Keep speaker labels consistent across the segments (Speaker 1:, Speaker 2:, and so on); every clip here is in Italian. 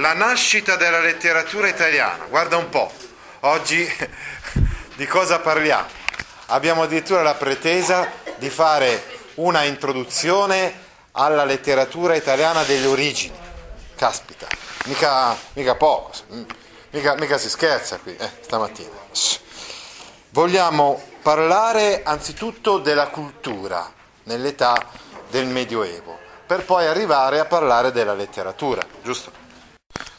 Speaker 1: La nascita della letteratura italiana. Guarda un po'. Oggi di cosa parliamo? Abbiamo addirittura la pretesa di fare una introduzione alla letteratura italiana delle origini. Caspita, mica, mica poco, mica, mica si scherza qui, eh, stamattina. Vogliamo parlare anzitutto della cultura nell'età del Medioevo, per poi arrivare a parlare della letteratura, giusto?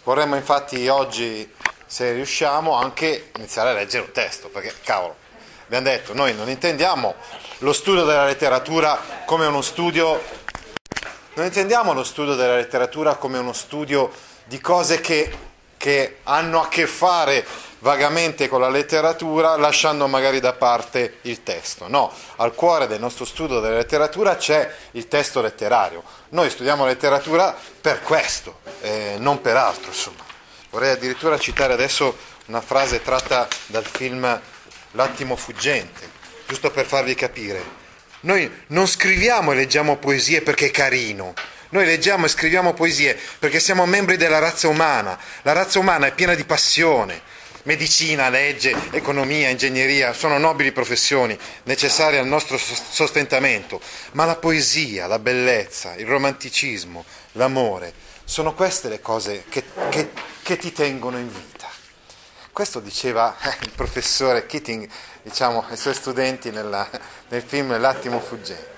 Speaker 1: Vorremmo infatti oggi, se riusciamo, anche iniziare a leggere un testo, perché cavolo, abbiamo detto, noi non intendiamo lo studio della letteratura come uno studio, non intendiamo lo studio della letteratura come uno studio di cose che, che hanno a che fare vagamente con la letteratura, lasciando magari da parte il testo. No, al cuore del nostro studio della letteratura c'è il testo letterario. Noi studiamo letteratura per questo, eh, non per altro, insomma. Vorrei addirittura citare adesso una frase tratta dal film L'attimo fuggente, giusto per farvi capire. Noi non scriviamo e leggiamo poesie perché è carino, noi leggiamo e scriviamo poesie perché siamo membri della razza umana. La razza umana è piena di passione, Medicina, legge, economia, ingegneria sono nobili professioni necessarie al nostro sostentamento, ma la poesia, la bellezza, il romanticismo, l'amore, sono queste le cose che, che, che ti tengono in vita. Questo diceva il professore Keating diciamo, ai suoi studenti nella, nel film L'attimo fuggente.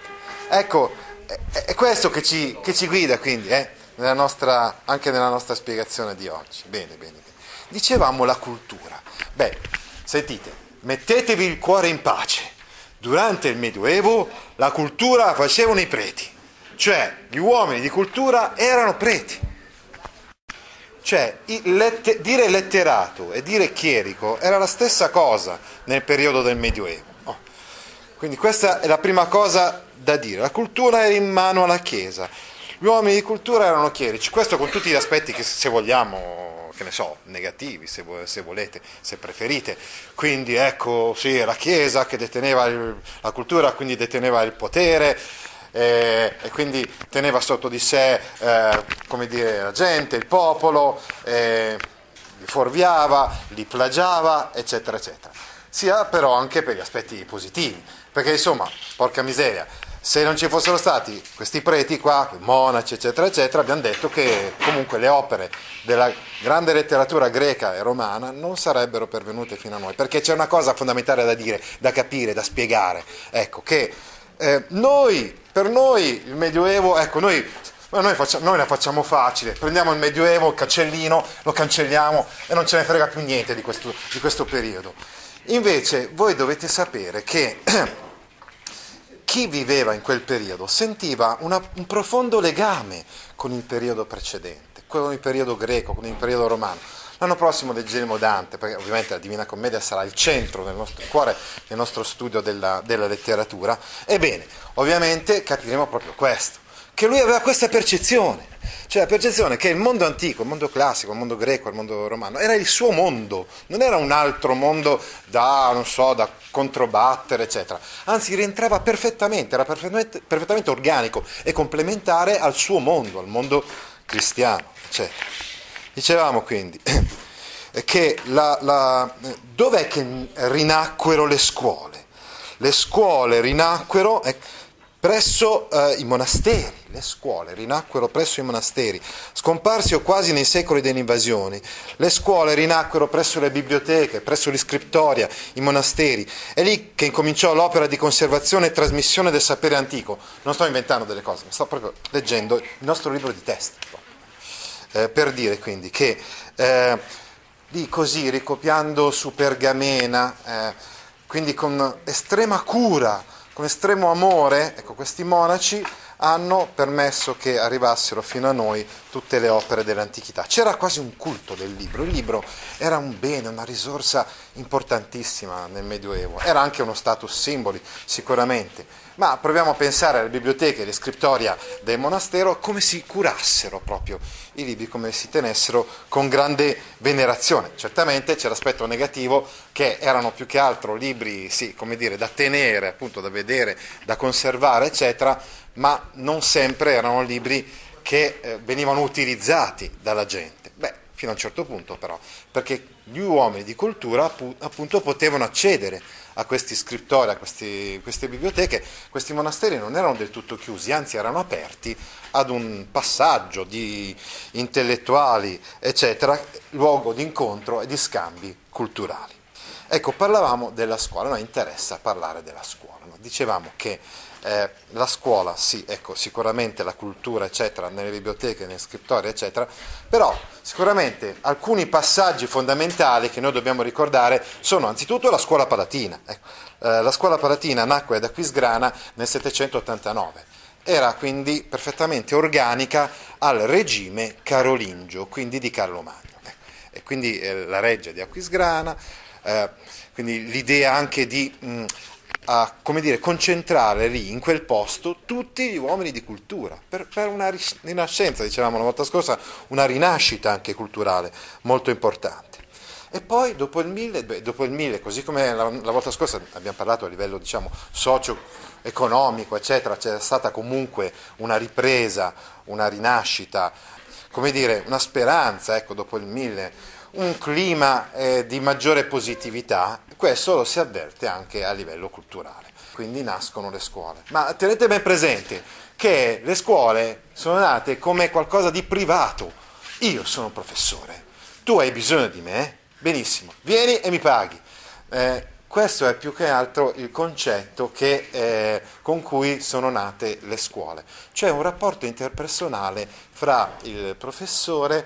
Speaker 1: Ecco, è, è questo che ci, che ci, guida quindi, eh, nella nostra, anche nella nostra spiegazione di oggi. Bene, bene. Dicevamo la cultura. Beh, sentite, mettetevi il cuore in pace. Durante il Medioevo la cultura la facevano i preti, cioè gli uomini di cultura erano preti. Cioè, lette, dire letterato e dire chierico era la stessa cosa nel periodo del Medioevo. Oh. Quindi questa è la prima cosa da dire. La cultura era in mano alla Chiesa. Gli uomini di cultura erano chierici. Questo con tutti gli aspetti che, se vogliamo, che ne so, negativi se, se, volete, se preferite. Quindi ecco, sì, la Chiesa che deteneva il, la cultura, quindi deteneva il potere eh, e quindi teneva sotto di sé, eh, come dire, la gente, il popolo, eh, li fuorviava, li plagiava, eccetera, eccetera. Sia però anche per gli aspetti positivi, perché insomma, porca miseria, se non ci fossero stati questi preti qua, monaci, eccetera, eccetera, abbiamo detto che comunque le opere della grande letteratura greca e romana non sarebbero pervenute fino a noi, perché c'è una cosa fondamentale da dire, da capire, da spiegare, ecco, che eh, noi, per noi il Medioevo, ecco, noi noi, facciamo, noi, la facciamo facile, prendiamo il Medioevo, il cancellino, lo cancelliamo e non ce ne frega più niente di questo, di questo periodo. Invece voi dovete sapere che chi viveva in quel periodo sentiva una, un profondo legame con il periodo precedente, con il periodo greco, con il periodo romano. L'anno prossimo leggeremo Dante, perché ovviamente la Divina Commedia sarà il centro del nostro cuore, del nostro studio della, della letteratura. Ebbene, ovviamente capiremo proprio questo, che lui aveva questa percezione cioè la percezione che il mondo antico, il mondo classico, il mondo greco, il mondo romano, era il suo mondo, non era un altro mondo da, non so, da controbattere, eccetera. Anzi, rientrava perfettamente, era perfettamente, perfettamente organico e complementare al suo mondo, al mondo cristiano, eccetera. Dicevamo quindi che la, la, dov'è che rinacquero le scuole? Le scuole rinacquero... Eh, presso eh, i monasteri, le scuole rinacquero presso i monasteri, scomparsi o quasi nei secoli delle invasioni, le scuole rinacquero presso le biblioteche, presso l'iscriptoria, i monasteri. È lì che incominciò l'opera di conservazione e trasmissione del sapere antico. Non sto inventando delle cose, ma sto proprio leggendo il nostro libro di testa. Eh, per dire quindi che eh, lì così, ricopiando su pergamena, eh, quindi con estrema cura, con estremo amore, ecco, questi monaci hanno permesso che arrivassero fino a noi tutte le opere dell'antichità. C'era quasi un culto del libro, il libro era un bene, una risorsa importantissima nel Medioevo, era anche uno status simboli sicuramente, ma proviamo a pensare alle biblioteche e alle scrittoria del monastero come si curassero proprio i libri, come si tenessero con grande venerazione. Certamente c'è l'aspetto negativo che erano più che altro libri, sì, come dire, da tenere, appunto da vedere, da conservare, eccetera, ma non sempre erano libri che eh, venivano utilizzati dalla gente. Beh, fino a un certo punto però, perché gli uomini di cultura appunto potevano accedere a questi scrittori, a questi, queste biblioteche, questi monasteri non erano del tutto chiusi, anzi erano aperti ad un passaggio di intellettuali, eccetera, luogo di incontro e di scambi culturali. Ecco, parlavamo della scuola, a noi interessa parlare della scuola. No? Dicevamo che eh, la scuola, sì, ecco, sicuramente la cultura, eccetera, nelle biblioteche, nelle scrittorie, eccetera, però sicuramente alcuni passaggi fondamentali che noi dobbiamo ricordare sono anzitutto la scuola palatina. Ecco, eh, la scuola palatina nacque ad Aquisgrana nel 789 era quindi perfettamente organica al regime carolingio, quindi di Carlo Magno. Ecco, e quindi eh, la reggia di Aquisgrana, eh, quindi l'idea anche di mh, a come dire, concentrare lì, in quel posto, tutti gli uomini di cultura, per, per, una rinascenza, dicevamo la volta scorsa, una rinascita anche culturale molto importante. E poi dopo il 1000, beh, dopo il 1000 così come la, la, volta scorsa abbiamo parlato a livello diciamo, socio-economico, eccetera, c'è stata comunque una ripresa, una rinascita, come dire, una speranza, ecco, dopo il 1000 un clima eh, di maggiore positività, questo lo si avverte anche a livello culturale. Quindi nascono le scuole. Ma tenete ben presente che le scuole sono nate come qualcosa di privato. Io sono professore, tu hai bisogno di me? Benissimo, vieni e mi paghi. Eh, questo è più che altro il concetto che, eh, con cui sono nate le scuole, cioè un rapporto interpersonale fra il professore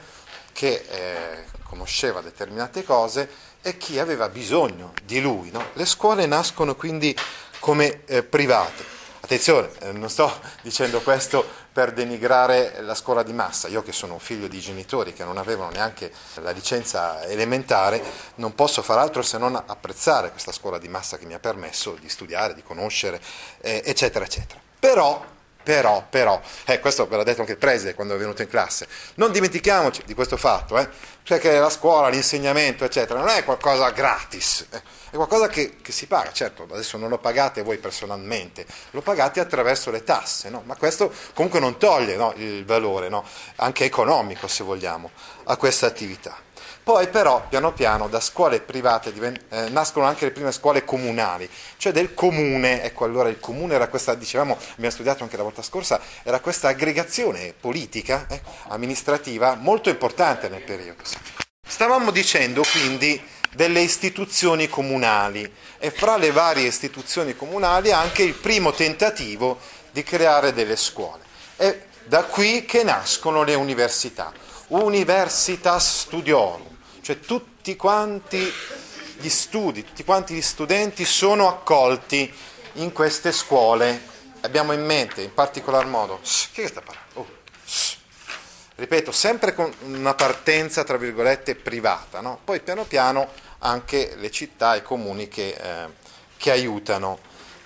Speaker 1: che eh, conosceva determinate cose e chi aveva bisogno di lui. No? Le scuole nascono quindi come eh, private. Attenzione, eh, non sto dicendo questo per denigrare la scuola di massa. Io che sono un figlio di genitori che non avevano neanche la licenza elementare, non posso far altro se non apprezzare questa scuola di massa che mi ha permesso di studiare, di conoscere, eh, eccetera, eccetera. Però però, però, eh, questo ve l'ha detto anche il preside quando è venuto in classe, non dimentichiamoci di questo fatto, eh, cioè che la scuola, l'insegnamento, eccetera, non è qualcosa gratis, eh, è qualcosa che, che, si paga, certo, adesso non lo pagate voi personalmente, lo pagate attraverso le tasse, no? ma questo comunque non toglie no, il valore, no? anche economico se vogliamo, a questa attività. Poi però piano piano da scuole private divent- eh, nascono anche le prime scuole comunali, cioè del comune, ecco allora il comune era questa, dicevamo, abbiamo studiato anche la volta scorsa, era questa aggregazione politica, eh, amministrativa molto importante nel periodo. Stavamo dicendo quindi delle istituzioni comunali e fra le varie istituzioni comunali anche il primo tentativo di creare delle scuole. È da qui che nascono le università, Universitas Studiorum, cioè tutti quanti gli studi, tutti quanti gli studenti sono accolti in queste scuole. Abbiamo in mente in particolar modo, che sta parlando? Oh, ripeto, sempre con una partenza tra virgolette privata, no? poi piano piano anche le città e i comuni che, eh, che aiutano,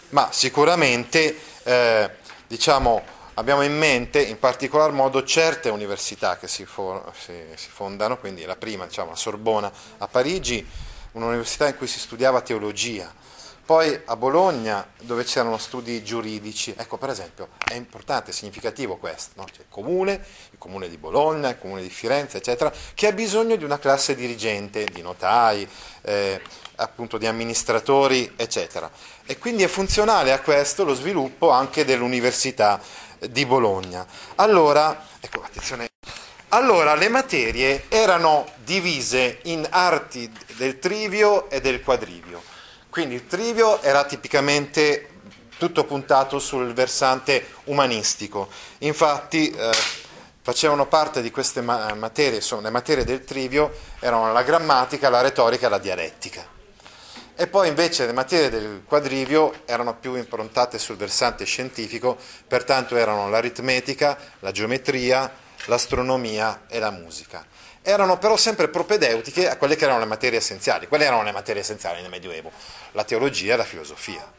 Speaker 1: ma sicuramente eh, diciamo abbiamo in mente in particolar modo certe università che si, for- si, si fondano, quindi la prima, diciamo, la Sorbona a Parigi, un'università in cui si studiava teologia, poi a Bologna dove c'erano studi giuridici, ecco per esempio è importante, è significativo questo, no? C'è il comune, il comune di Bologna, il comune di Firenze, eccetera, che ha bisogno di una classe dirigente, di notai, eh, appunto di amministratori, eccetera. E quindi è funzionale a questo lo sviluppo anche dell'università di Bologna. Allora, ecco. Allora, le materie erano divise in arti del trivio e del quadrivio. Quindi il trivio era tipicamente tutto puntato sul versante umanistico. Infatti eh, facevano parte di queste ma- materie, insomma, le materie del trivio erano la grammatica, la retorica e la dialettica. E poi invece le materie del quadrivio erano più improntate sul versante scientifico, pertanto erano l'aritmetica, la geometria, l'astronomia e la musica. Erano però sempre propedeutiche a quelle che erano le materie essenziali. Quelle erano le materie essenziali nel Medioevo, la teologia e la filosofia.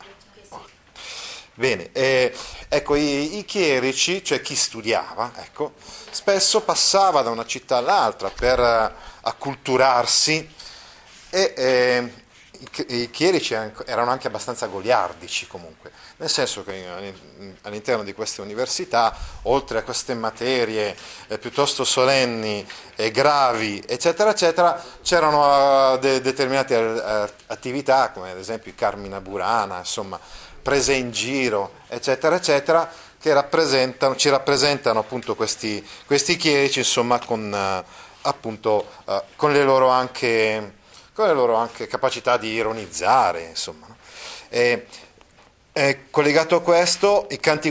Speaker 1: Bene, eh, ecco, i, i, chierici, cioè chi studiava, ecco, spesso passava da una città all'altra per uh, acculturarsi e eh, i, chierici erano anche abbastanza goliardici comunque, nel senso che all'interno di queste università, oltre a queste materie eh, piuttosto solenni e gravi, eccetera, eccetera, c'erano de- determinate attività, come ad esempio i Carmina Burana, insomma, prese in giro, eccetera, eccetera, che rappresentano, ci rappresentano appunto questi, questi chierici, insomma, con, appunto, con, le loro anche, con le loro anche capacità di ironizzare, insomma. E, e collegato a questo, i canti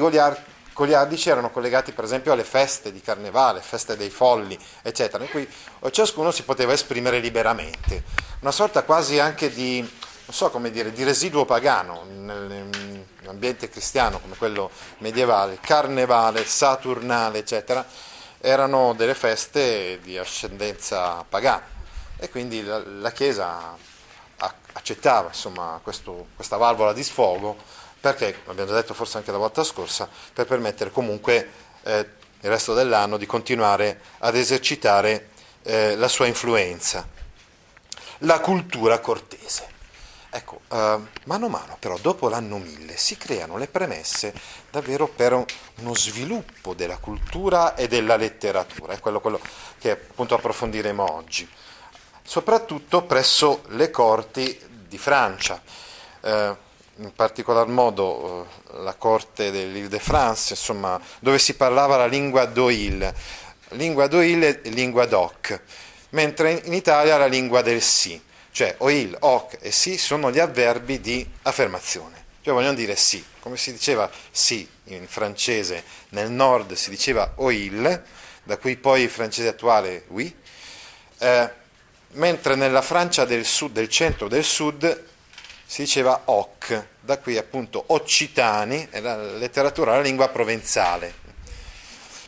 Speaker 1: goliardici erano collegati per esempio alle feste di carnevale, feste dei folli, eccetera, in cui ciascuno si poteva esprimere liberamente, una sorta quasi anche di non so come dire, di residuo pagano nell'ambiente cristiano come quello medievale, carnevale, saturnale, eccetera, erano delle feste di ascendenza pagana e quindi la, la Chiesa accettava insomma, questo, questa valvola di sfogo perché, abbiamo già detto forse anche la volta scorsa, per permettere comunque eh, il resto dell'anno di continuare ad esercitare eh, la sua influenza. La cultura cortese. Ecco, uh, mano a mano però dopo l'anno 1000 si creano le premesse davvero per un, uno sviluppo della cultura e della letteratura, è quello, quello che appunto approfondiremo oggi, soprattutto presso le corti di Francia, uh, in particolar modo uh, la corte dell'Île-de-France, insomma, dove si parlava la lingua d'Oil, lingua d'Oil e lingua d'Oc, mentre in Italia la lingua del sì. Cioè oil, hoc e sì sono gli avverbi di affermazione, cioè vogliono dire sì, come si diceva sì in francese, nel nord si diceva oil, da cui poi il francese attuale oui, eh, mentre nella Francia del sud, del centro del sud si diceva hoc, da qui appunto occitani, è la letteratura, la lingua provenzale,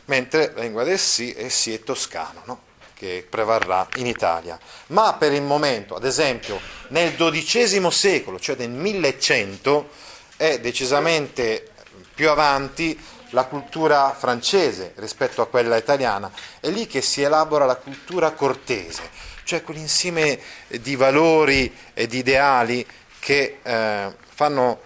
Speaker 1: mentre la lingua del sì è sì è toscano, no? che prevarrà in Italia. Ma per il momento, ad esempio, nel XII secolo, cioè nel 1100, è decisamente più avanti la cultura francese rispetto a quella italiana. È lì che si elabora la cultura cortese, cioè quell'insieme di valori e di ideali che eh, fanno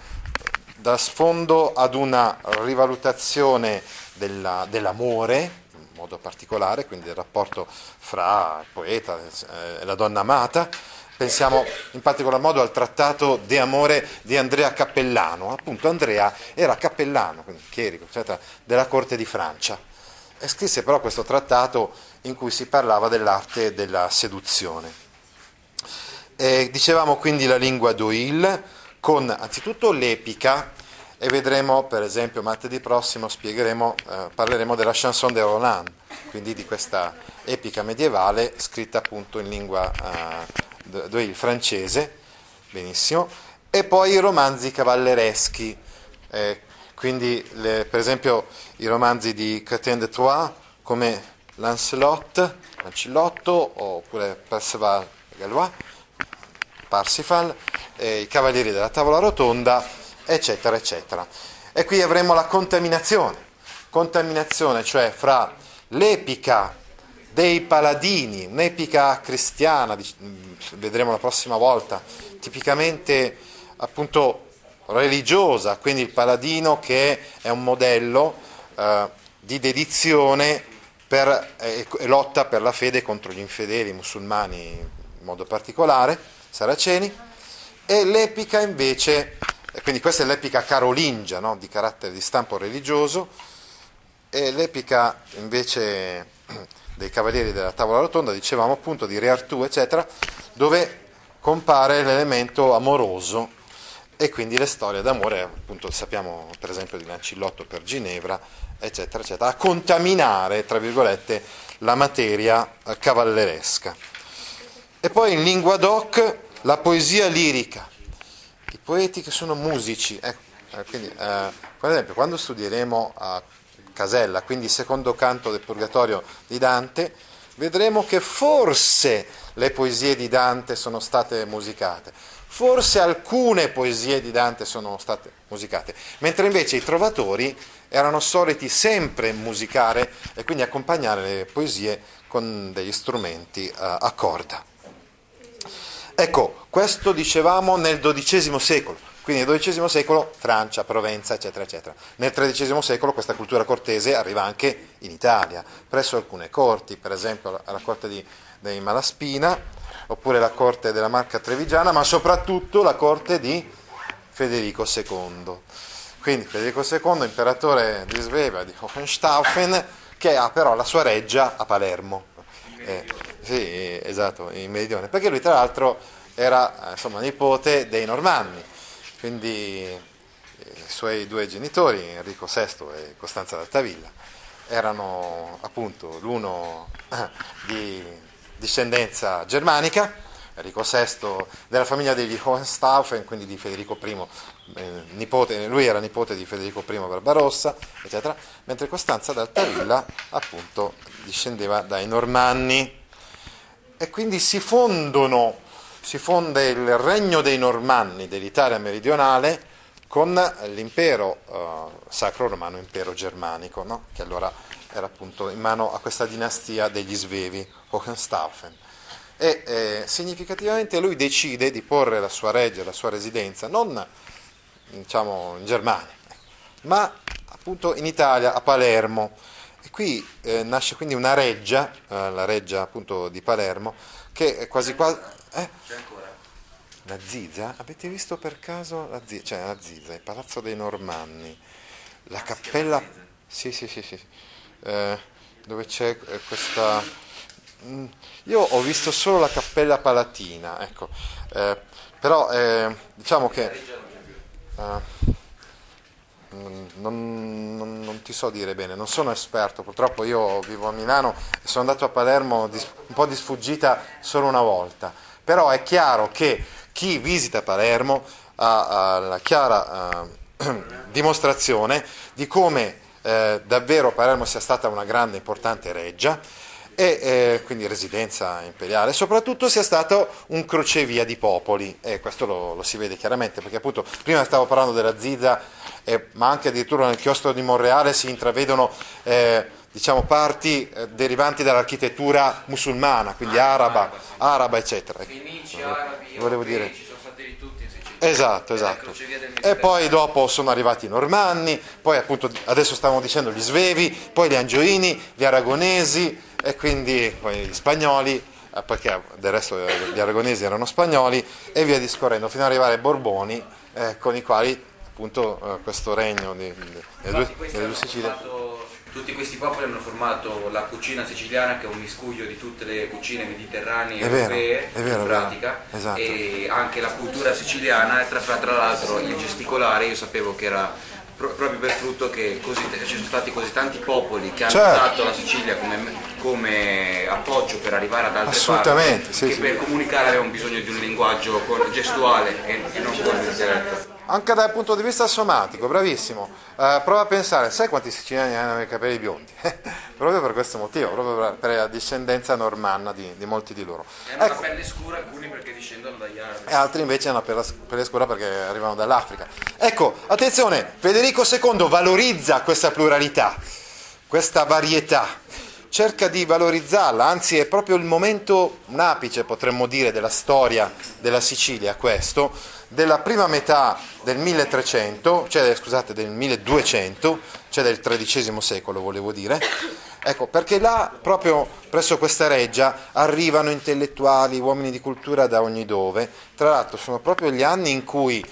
Speaker 1: da sfondo ad una rivalutazione della, dell'amore, modo particolare, quindi il rapporto fra il poeta e la donna amata. Pensiamo in particolar modo al trattato di amore di Andrea Cappellano. Appunto Andrea era cappellano, quindi chierico, eccetera, della corte di Francia. E scrisse però questo trattato in cui si parlava dell'arte della seduzione. E dicevamo quindi la lingua d'Oil con anzitutto l'epica, e vedremo, per esempio, martedì prossimo spiegheremo, eh, parleremo della chanson de Roland, quindi di questa epica medievale scritta appunto in lingua eh, francese, benissimo, e poi i romanzi cavallereschi, eh, quindi le, per esempio i romanzi di Crétin de Troyes come Lancelot, Lancillotto oppure Perceval Galois, Parsifal, i Cavalieri della Tavola Rotonda eccetera, eccetera. E qui avremo la contaminazione, contaminazione cioè fra l'epica dei paladini, un'epica cristiana, vedremo la prossima volta, tipicamente appunto religiosa, quindi il paladino che è un modello eh, di dedizione per, eh, lotta per la fede contro gli infedeli musulmani in modo particolare, saraceni, e l'epica invece quindi questa è l'epica carolingia, no? di carattere di stampo religioso, e l'epica invece dei Cavalieri della Tavola Rotonda, dicevamo appunto di Re Artù, eccetera, dove compare l'elemento amoroso e quindi le storie d'amore, appunto sappiamo per esempio di Lancillotto per Ginevra, eccetera, eccetera, a contaminare, tra virgolette, la materia cavalleresca. E poi in lingua doc la poesia lirica, poeti che sono musici. Ecco, eh, quindi, eh, per esempio, quando studieremo a Casella, quindi il secondo canto del Purgatorio di Dante, vedremo che forse le poesie di Dante sono state musicate, forse alcune poesie di Dante sono state musicate, mentre invece i trovatori erano soliti sempre musicare e quindi accompagnare le poesie con degli strumenti uh, a corda. Ecco, questo dicevamo nel XII secolo. Quindi nel XII secolo Francia, Provenza, eccetera, eccetera. Nel XIII secolo questa cultura cortese arriva anche in Italia, presso alcune corti, per esempio la corte di, dei Malaspina, oppure la corte della Marca Trevigiana, ma soprattutto la corte di Federico II. Quindi Federico II, imperatore di Sveva, di Hohenstaufen, che ha però la sua reggia a Palermo. Eh, sì, esatto, in meridione, perché lui tra l'altro era insomma, nipote dei Normanni quindi eh, i suoi due genitori, Enrico VI e Costanza d'Altavilla, erano appunto l'uno eh, di discendenza germanica, Enrico VI della famiglia degli Hohenstaufen, quindi di Federico I, eh, nipote, lui era nipote di Federico I Barbarossa, eccetera, mentre Costanza d'Altavilla appunto discendeva dai Normanni. E quindi si fondono si fonda il regno dei Normanni dell'Italia meridionale con l'impero eh, sacro romano, impero germanico, no? che allora era appunto in mano a questa dinastia degli Svevi, Hohenstaufen. E eh, significativamente lui decide di porre la sua reggia, la sua residenza, non diciamo, in Germania, ma appunto in Italia, a Palermo. E qui eh, nasce quindi una reggia, eh, la reggia appunto di Palermo, che è quasi quasi eh? C'è ancora? La Ziza? Avete visto per caso la Ziza? Cioè la Ziza, il Palazzo dei Normanni, la cappella... Sì, sì, sì, sì. Eh, dove c'è eh, questa... Mm, io ho visto solo la cappella palatina, ecco. Eh, però eh, diciamo che... Eh, non, non, non, ti so dire bene, non sono esperto, purtroppo io vivo a Milano e sono andato a Palermo un po' di sfuggita solo una volta però è chiaro che chi visita Palermo ha, ha la chiara eh, dimostrazione di come eh, davvero Palermo sia stata una grande importante reggia e eh, quindi residenza imperiale, soprattutto sia stato un crocevia di popoli e questo lo, lo si vede chiaramente perché appunto prima stavo parlando della Ziza eh, ma anche addirittura nel chiostro di Monreale si intravedono eh, diciamo, parti eh, derivanti dall'architettura musulmana, quindi ah, araba, araba, eccetera.
Speaker 2: Fenici, arabi,
Speaker 1: volevo dire. Esatto, esatto. E poi dopo sono arrivati i normanni, poi appunto adesso stavamo dicendo gli svevi, poi gli angioini, gli aragonesi e quindi poi gli spagnoli eh, perché del resto eh, gli aragonesi erano spagnoli e via discorrendo fino ad arrivare ai Borboni eh, con i quali appunto eh, questo regno di, di, delle due, due Sicilie
Speaker 2: tutti questi popoli hanno formato la cucina siciliana che è un miscuglio di tutte le cucine mediterranee europee
Speaker 1: è vero,
Speaker 2: in pratica
Speaker 1: esatto.
Speaker 2: e anche la cultura siciliana tra, tra l'altro il gesticolare io sapevo che era proprio per frutto che così, ci sono stati così tanti popoli che hanno certo. usato la Sicilia come, come, appoggio per arrivare ad altre
Speaker 1: parti
Speaker 2: sì, che
Speaker 1: sì.
Speaker 2: per comunicare avevano bisogno di un linguaggio gestuale e, e non con il dialetto
Speaker 1: anche dal punto di vista somatico, bravissimo. Uh, prova a pensare, sai quanti siciliani hanno i capelli biondi? proprio per questo motivo, proprio per, la discendenza normanna di, di molti di loro.
Speaker 2: E hanno ecco. la pelle scura, alcuni perché discendono dagli arabi.
Speaker 1: E altri invece hanno la pelle scura perché arrivano dall'Africa. Ecco, attenzione, Federico II valorizza questa pluralità, questa varietà cerca di valorizzarla, anzi è proprio il momento, un apice potremmo dire, della storia della Sicilia questo, della prima metà del 1300, cioè scusate, del 1200, cioè del XIII secolo volevo dire, ecco, perché là proprio presso questa reggia arrivano intellettuali, uomini di cultura da ogni dove, tra l'altro sono proprio gli anni in cui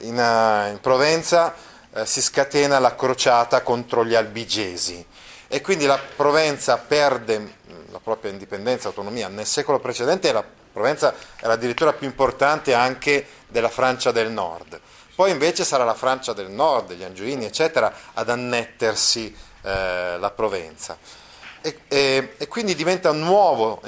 Speaker 1: in, uh, in Provenza uh, si scatena la crociata contro gli albigesi. E quindi la Provenza perde mm, la propria indipendenza, autonomia nel secolo precedente la Provenza era addirittura più importante anche della Francia del Nord. Poi invece sarà la Francia del Nord, gli Angioini, eccetera, ad annettersi eh, la Provenza. E, e, e, quindi diventa nuovo,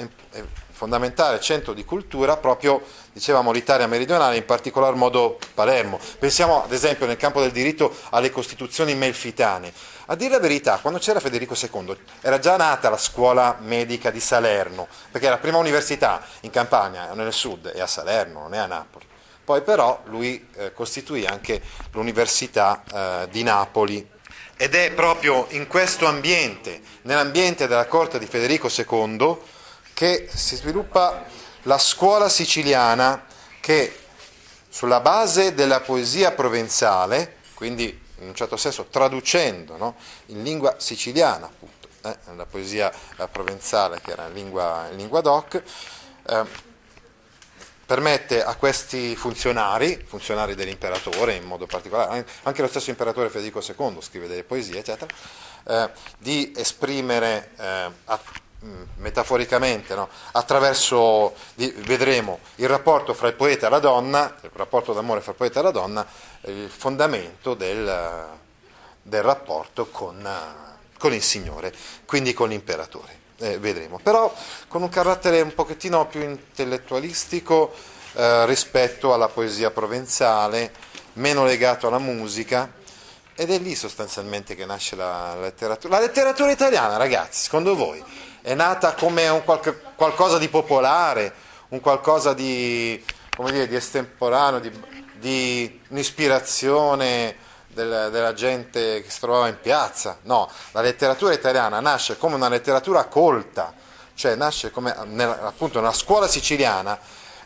Speaker 1: fondamentale centro di cultura proprio, dicevamo, l'Italia meridionale, in particolar modo Palermo. Pensiamo ad esempio nel campo del diritto alle costituzioni melfitane. A dire la verità, quando c'era Federico II era già nata la scuola medica di Salerno, perché la prima università in Campania, nel sud, è a Salerno, non è a Napoli. Poi però lui eh, costituì anche l'Università eh, di Napoli ed è proprio in questo ambiente, nell'ambiente della corte di Federico II, che si sviluppa la scuola siciliana che sulla base della poesia provenzale, quindi in un certo senso traducendo no, in lingua siciliana, appunto, eh, la poesia provenzale che era in lingua, in lingua doc, eh, permette a questi funzionari, funzionari dell'imperatore in modo particolare, anche lo stesso imperatore Federico II scrive delle poesie, eccetera, eh, di esprimere eh, a, metaforicamente, no, attraverso, vedremo, il rapporto fra il poeta e la donna, il rapporto d'amore fra il poeta e la donna, il fondamento del, del rapporto con, con il Signore, quindi con l'imperatore. Eh, vedremo, però con un carattere un pochettino più intellettualistico eh, rispetto alla poesia provenzale, meno legato alla musica, ed è lì sostanzialmente che nasce la letteratura. La letteratura italiana, ragazzi, secondo voi, è nata come un qualche, qualcosa di popolare, un qualcosa di, dire, di estemporaneo, di, di un'ispirazione del, della gente che si trovava in piazza. No, la letteratura italiana nasce come una letteratura colta, cioè nasce come nella, appunto nella scuola siciliana,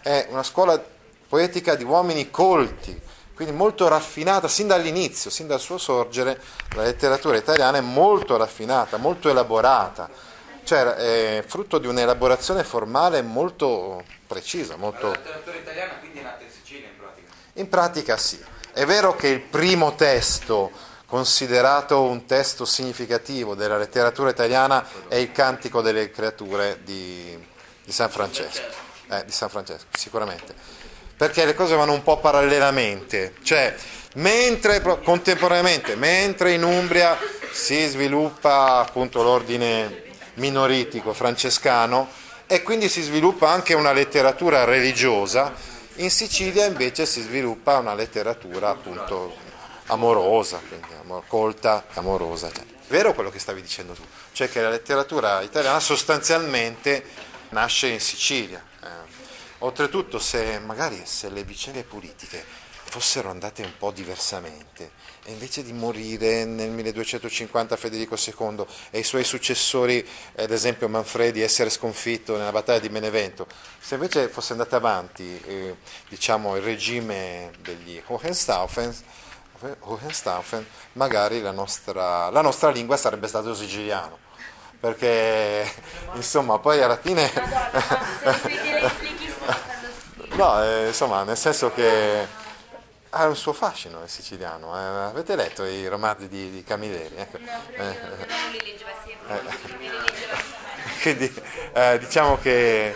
Speaker 1: è una scuola poetica di uomini colti, quindi molto raffinata, sin dall'inizio, sin dal suo sorgere, la letteratura italiana è molto raffinata, molto elaborata, cioè è frutto di un'elaborazione formale molto precisa. Molto...
Speaker 2: La letteratura italiana quindi è nata in Sicilia in pratica?
Speaker 1: In pratica sì. È vero che il primo testo considerato un testo significativo della letteratura italiana è il Cantico delle creature di, di San Francesco. Eh, di San Francesco, sicuramente. Perché le cose vanno un po' parallelamente, cioè mentre contemporaneamente, mentre in Umbria si sviluppa appunto l'ordine minoritico francescano e quindi si sviluppa anche una letteratura religiosa, in Sicilia invece si sviluppa una letteratura appunto amorosa, quindi amor, colta, amorosa. Cioè, vero quello che stavi dicendo tu, cioè che la letteratura italiana sostanzialmente nasce in Sicilia. Eh. Oltretutto se magari se le vicende politiche fossero andate un po' diversamente, e invece di morire nel 1250 Federico II e i suoi successori, ad esempio Manfredi, essere sconfitto nella battaglia di Benevento, se invece fosse andato avanti eh, diciamo, il regime degli Hohenstaufen, Hohenstaufen magari la nostra, la nostra lingua sarebbe stato siciliano perché insomma poi alla fine no eh, insomma nel senso che ha un suo fascino il siciliano. Eh. Avete letto i romanzi di, di Camilleri? Ecco. No,
Speaker 3: eh, io non li leggeva sempre,
Speaker 1: eh. Quindi eh, diciamo che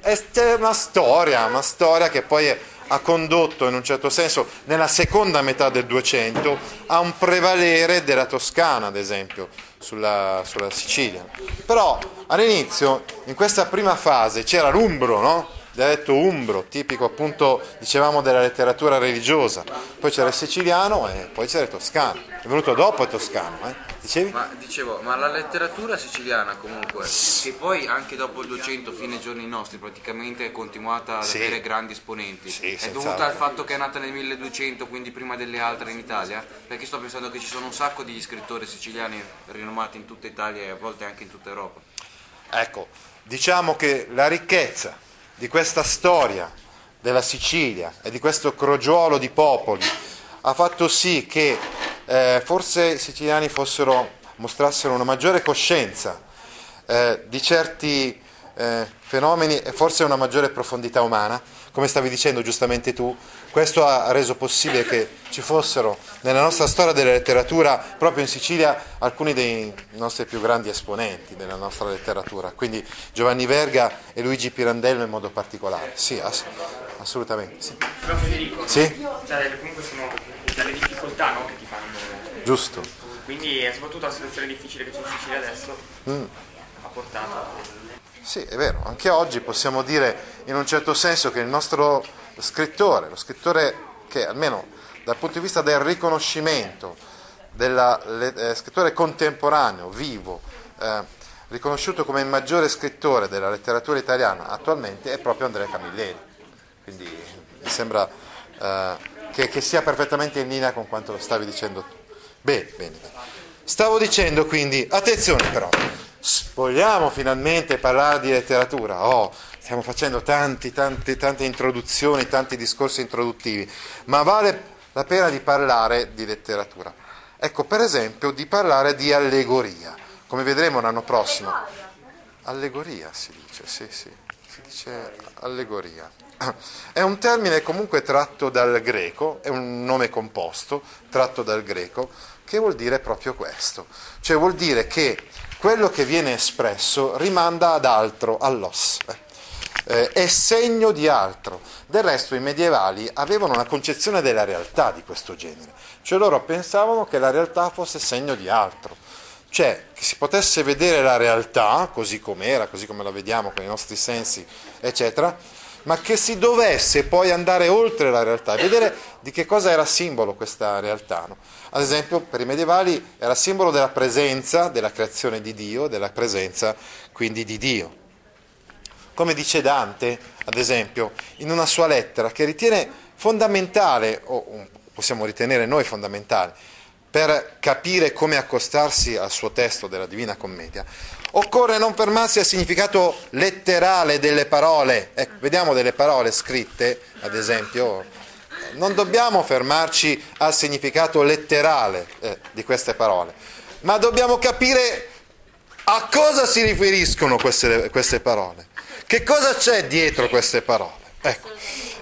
Speaker 1: è una storia, una storia che poi ha condotto in un certo senso nella seconda metà del 200 a un prevalere della Toscana, ad esempio, sulla, sulla Sicilia. Però all'inizio, in questa prima fase, c'era l'Umbro, no? Dialetto umbro, tipico appunto, dicevamo, della letteratura religiosa. Poi c'era il siciliano e poi c'era il toscano. È venuto dopo il toscano, eh? Dicevi?
Speaker 2: Ma, dicevo, ma la letteratura siciliana comunque, che poi anche dopo il 200, fine ai giorni nostri, praticamente è continuata ad
Speaker 1: Sì.
Speaker 2: avere grandi esponenti.
Speaker 1: Sì,
Speaker 2: è dovuta al fatto che è nata nel 1200, quindi prima delle altre in Italia? Perché sto pensando che ci sono un sacco di scrittori siciliani rinomati in tutta Italia e a volte anche in tutta Europa.
Speaker 1: Ecco, diciamo che la ricchezza di questa storia della Sicilia e di questo crogiolo di popoli ha fatto sì che eh, forse i siciliani fossero, mostrassero una maggiore coscienza eh, di certi eh, fenomeni e forse una maggiore profondità umana, come stavi dicendo giustamente tu, questo ha reso possibile che ci fossero nella nostra storia della letteratura, proprio in Sicilia, alcuni dei nostri più grandi esponenti della nostra letteratura, quindi Giovanni Verga e Luigi Pirandello in modo particolare. Sì, ass- assolutamente. Sì.
Speaker 4: Però Federico,
Speaker 1: Sì?
Speaker 4: cioè, comunque sono dalle difficoltà no, che ti fanno.
Speaker 1: Giusto.
Speaker 4: Quindi eh, soprattutto la situazione difficile che c'è in Sicilia adesso
Speaker 1: Mm.
Speaker 4: ha portato.
Speaker 1: Sì, è vero, anche oggi possiamo dire in un certo senso che il nostro scrittore, lo scrittore che almeno dal punto di vista del riconoscimento, del eh, scrittore contemporaneo, vivo, eh, riconosciuto come il maggiore scrittore della letteratura italiana attualmente, è proprio Andrea Camilleri. Quindi mi sembra eh, che, che, sia perfettamente in linea con quanto stavi dicendo tu. Bene, bene. Stavo dicendo quindi, attenzione però, vogliamo finalmente parlare di letteratura? Oh, stiamo facendo tanti, tanti, tante introduzioni, tanti discorsi introduttivi, ma vale la pena di parlare di letteratura. Ecco, per esempio, di parlare di allegoria, come vedremo l'anno prossimo. Allegoria si dice, sì, sì, si dice allegoria. È un termine comunque tratto dal greco, è un nome composto, tratto dal greco, che vuol dire proprio questo. Cioè vuol dire che quello che viene espresso rimanda ad altro, all'os. Eh, è segno di altro. Del resto i medievali avevano una concezione della realtà di questo genere, cioè loro pensavano che la realtà fosse segno di altro, cioè che si potesse vedere la realtà così com'era, così come la vediamo con i nostri sensi, eccetera, ma che si dovesse poi andare oltre la realtà e vedere di che cosa era simbolo questa realtà. No? Ad esempio, per i medievali era simbolo della presenza, della creazione di Dio, della presenza quindi di Dio. Come dice Dante, ad esempio, in una sua lettera che ritiene fondamentale, o possiamo ritenere noi fondamentale, per capire come accostarsi al suo testo della Divina Commedia, occorre non fermarsi al significato letterale delle parole. Ecco, vediamo delle parole scritte, ad esempio, non dobbiamo fermarci al significato letterale eh, di queste parole, ma dobbiamo capire a cosa si riferiscono queste, queste parole, che cosa c'è dietro queste parole. Ecco,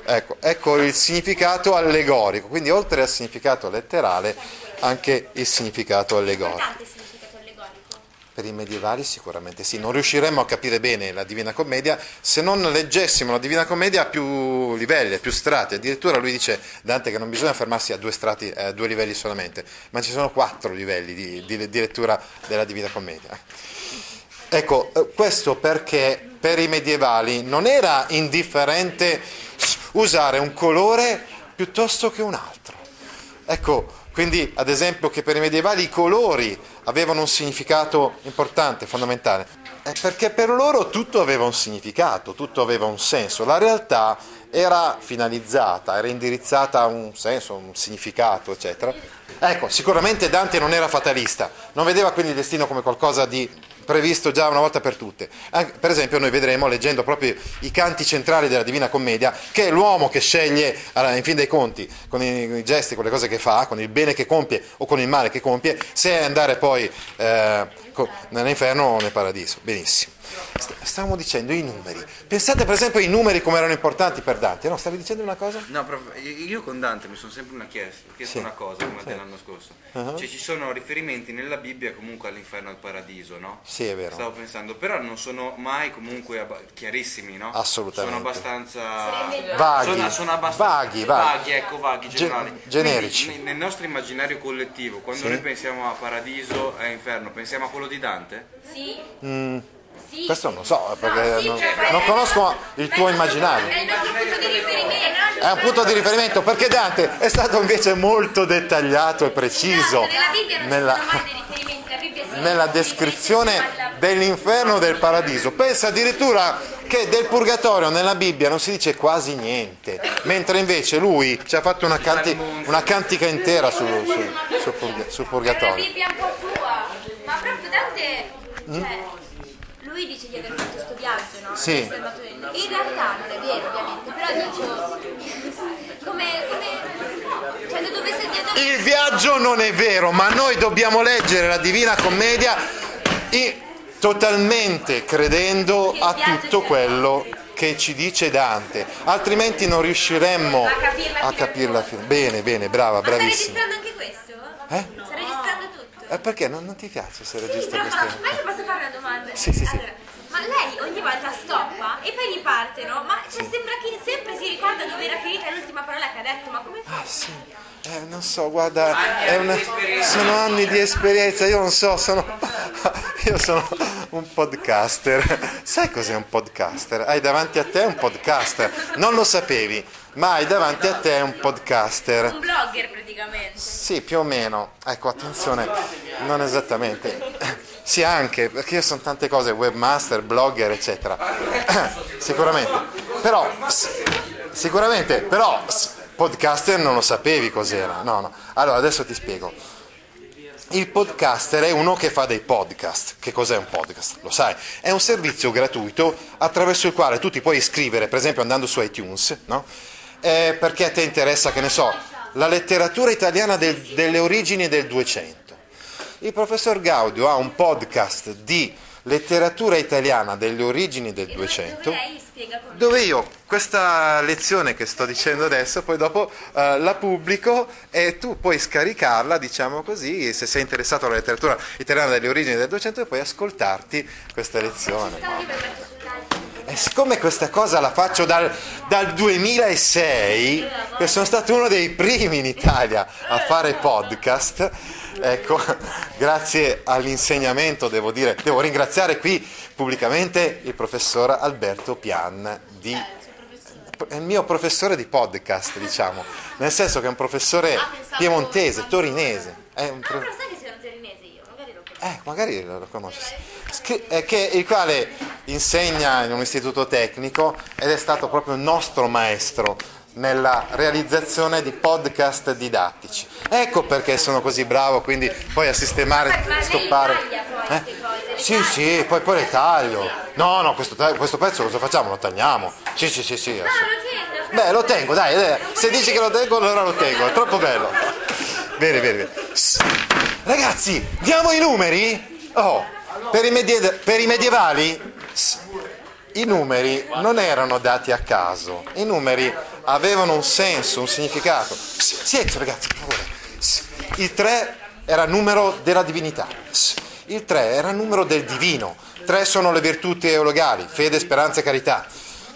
Speaker 1: ecco, ecco il significato allegorico, quindi oltre al significato letterale anche il significato allegorico. Per i medievali sicuramente sì, non riusciremmo a capire bene la Divina Commedia se non leggessimo la Divina Commedia a più livelli, a più strati. Addirittura lui dice, Dante, che non bisogna fermarsi a due, strati, a due livelli solamente, ma ci sono quattro livelli di, di, di lettura della Divina Commedia. Ecco, eh, questo perché per i medievali non era indifferente usare un colore piuttosto che un altro. Ecco, quindi, ad esempio, che per i medievali i colori avevano un significato importante, fondamentale, è perché per loro tutto aveva un significato, tutto aveva un senso. La realtà era finalizzata, era indirizzata a un senso, un significato, eccetera. Ecco, sicuramente Dante non era fatalista, non vedeva quindi il destino come qualcosa di previsto già una volta per tutte. Per esempio noi vedremo, leggendo proprio i canti centrali della Divina Commedia, che è l'uomo che sceglie, in fin dei conti, con i, gesti, con le cose che fa, con il bene che compie o con il male che compie, se andare poi eh, nell'inferno o nel paradiso. Benissimo. Stavamo dicendo i numeri. Pensate per esempio ai numeri come erano importanti per Dante, no? Stavi dicendo una cosa?
Speaker 2: No, io con Dante mi sono sempre una chiesto, chiesto sì. una cosa come sì. l'anno scorso. Uh-huh. Cioè ci sono riferimenti nella Bibbia comunque all'inferno e al paradiso, no?
Speaker 1: Sì, è vero.
Speaker 2: Stavo pensando, però non sono mai comunque chiarissimi, no?
Speaker 1: Assolutamente.
Speaker 2: Sono abbastanza
Speaker 1: vaghi.
Speaker 2: Sono, sono abbastanza
Speaker 1: vaghi, vaghi.
Speaker 2: vaghi, ecco, vaghi, generali.
Speaker 1: Gen- generici.
Speaker 2: Quindi, nel nostro immaginario collettivo, quando sì. noi pensiamo a paradiso e inferno, pensiamo a quello di Dante?
Speaker 3: Sì.
Speaker 1: Mm. Sì. Questo non lo so, perché no, sì, non, cioè, non, conosco il tuo immaginario.
Speaker 3: È il nostro punto di riferimento.
Speaker 1: È un punto di riferimento, perché Dante è stato invece molto dettagliato e preciso nella, nella descrizione dell'inferno e del paradiso. Pensa addirittura che del purgatorio nella Bibbia non si dice quasi niente, mentre invece lui ci ha fatto una, canti, una cantica intera sul, sul, sul, sul purgatorio.
Speaker 3: È una Bibbia un po' sua, ma proprio Dante... Cioè, mm? lui dice di aver fatto questo viaggio, no?
Speaker 1: Sì.
Speaker 3: In realtà non è vero, ovviamente, però dico come, come cioè dove sei dietro...
Speaker 1: Il viaggio non è vero, ma noi dobbiamo leggere la Divina Commedia e totalmente credendo a tutto quello che ci dice Dante, altrimenti non riusciremmo a capirla, a capirla Bene, bene, brava,
Speaker 3: ma
Speaker 1: bravissima.
Speaker 3: Sta registrando anche questo?
Speaker 1: Eh?
Speaker 3: Sta registrando tutto?
Speaker 1: Eh, perché non, non, ti piace se
Speaker 3: sì, queste
Speaker 1: cose?
Speaker 3: Ma io posso fare una domanda?
Speaker 1: Sì, sì,
Speaker 3: allora,
Speaker 1: sì.
Speaker 3: Ma lei ogni volta stoppa e poi riparte, no? Ma cioè, sì. sembra che sempre si ricorda dove era finita l'ultima parola che ha detto, ma come fa?
Speaker 1: Ah, sì. Eh, non so, guarda, una... sono anni di esperienza, io non so, sono... io sono un podcaster. Sai cos'è un podcaster? Hai davanti a te un podcaster. Non lo sapevi, ma hai davanti a te un podcaster.
Speaker 3: Un blogger praticamente.
Speaker 1: Sì, più o meno. Ecco, attenzione, non esattamente. Sì, anche, perché io sono tante cose, webmaster, blogger, eccetera. Sicuramente. Però, sicuramente, però, podcaster non lo sapevi cos'era. No, no. Allora, adesso ti spiego. Il podcaster è uno che fa dei podcast. Che cos'è un podcast? Lo sai? È un servizio gratuito attraverso il quale tu ti puoi iscrivere, per esempio andando su iTunes, no? Eh, perché a te interessa, che ne so, la letteratura italiana del, delle origini del 200 il professor Gaudio ha un podcast di letteratura italiana delle origini del 200 dove io questa lezione che sto dicendo adesso poi dopo uh, la pubblico e tu puoi scaricarla diciamo così se sei interessato alla letteratura italiana delle origini del 200 e puoi ascoltarti questa lezione e siccome questa cosa la faccio dal, dal 2006 che sono stato uno dei primi in Italia a fare podcast Ecco, grazie all'insegnamento devo dire, devo ringraziare qui pubblicamente il professor Alberto Pian di è il mio professore di podcast, diciamo, nel senso che è un professore ah, piemontese, torinese. È un
Speaker 3: pro... Ah, però sai che sono torinese io, magari lo conosco.
Speaker 1: Eh, magari lo, conosci. Che, che, il quale insegna in un istituto tecnico ed è stato proprio il nostro maestro nella realizzazione di podcast didattici. Ecco perché sono così bravo quindi poi a sistemare,
Speaker 3: ma
Speaker 1: stoppare.
Speaker 3: Eh?
Speaker 1: Sì, sì, poi, poi le taglio. No, no, questo, questo, pezzo cosa facciamo? Lo tagliamo. Sì, sì, sì, sì.
Speaker 3: Ah,
Speaker 1: Beh, lo tengo, dai, dai, se dici che lo tengo allora lo tengo, è troppo bello. Bene, bene, bene. Ragazzi, diamo i numeri? Oh, per i, medie- per i medievali i numeri non erano dati a caso, i numeri avevano un senso, un significato. Silenzio ragazzi, per favore. Il 3 era numero della divinità, il 3 era numero del divino, 3 sono le virtù teologali, fede, speranza e carità,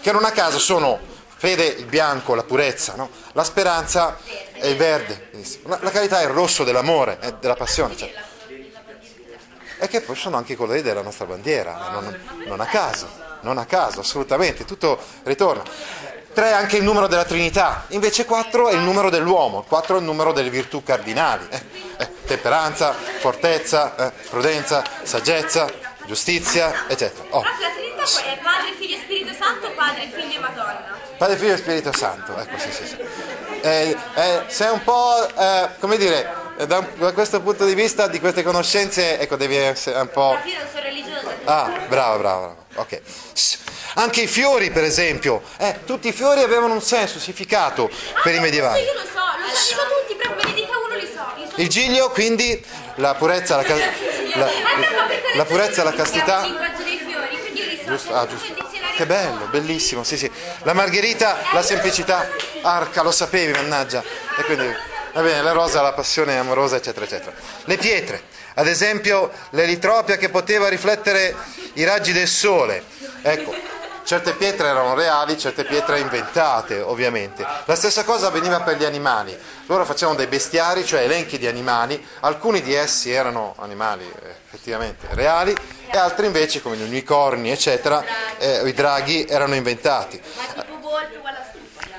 Speaker 1: che non a caso sono fede il bianco, la purezza, no? la speranza è il verde, la, la carità è il rosso dell'amore, è della passione. Cioè. E che poi sono anche i colori della nostra bandiera, non, non a caso non a caso, assolutamente, tutto ritorna. 3 è anche il numero della Trinità, invece 4 è il numero dell'uomo, 4 è il numero delle virtù cardinali, eh, eh, temperanza, fortezza, eh, prudenza, saggezza, giustizia, eccetera.
Speaker 3: Oh. la Trinità è Padre, Figlio e Spirito Santo, Padre, Figlio e Madonna.
Speaker 1: Padre, Figlio e Spirito Santo, ecco sì sì sì. Eh, eh, sei un po', eh, come dire, da, da, questo punto di vista, di queste conoscenze, ecco, devi essere un po'...
Speaker 3: Io non sono religiosa.
Speaker 1: Ah, bravo, bravo, bravo. Ok. Anche i fiori, per esempio, eh, tutti i fiori avevano un senso, un significato
Speaker 3: ah,
Speaker 1: per i medievali.
Speaker 3: Io lo so, lo so, li so tutti, però me ne dica uno li so. Li so
Speaker 1: il giglio, quindi la purezza, la, ca- la, la, purezza, la castità. Giusto, ah, giusto. Che bello, bellissimo, sì, sì. La margherita, la semplicità, arca, lo sapevi, mannaggia. E quindi, va bene, la rosa, la passione amorosa, eccetera, eccetera. Le pietre, ad esempio l'elitropia che poteva riflettere i raggi del sole. Ecco, certe pietre erano reali, certe pietre inventate, ovviamente. La stessa cosa avveniva per gli animali. Loro facevano dei bestiari, cioè elenchi di animali, alcuni di essi erano animali eh, effettivamente reali e altri invece, come gli unicorni, eccetera, eh, i draghi erano inventati.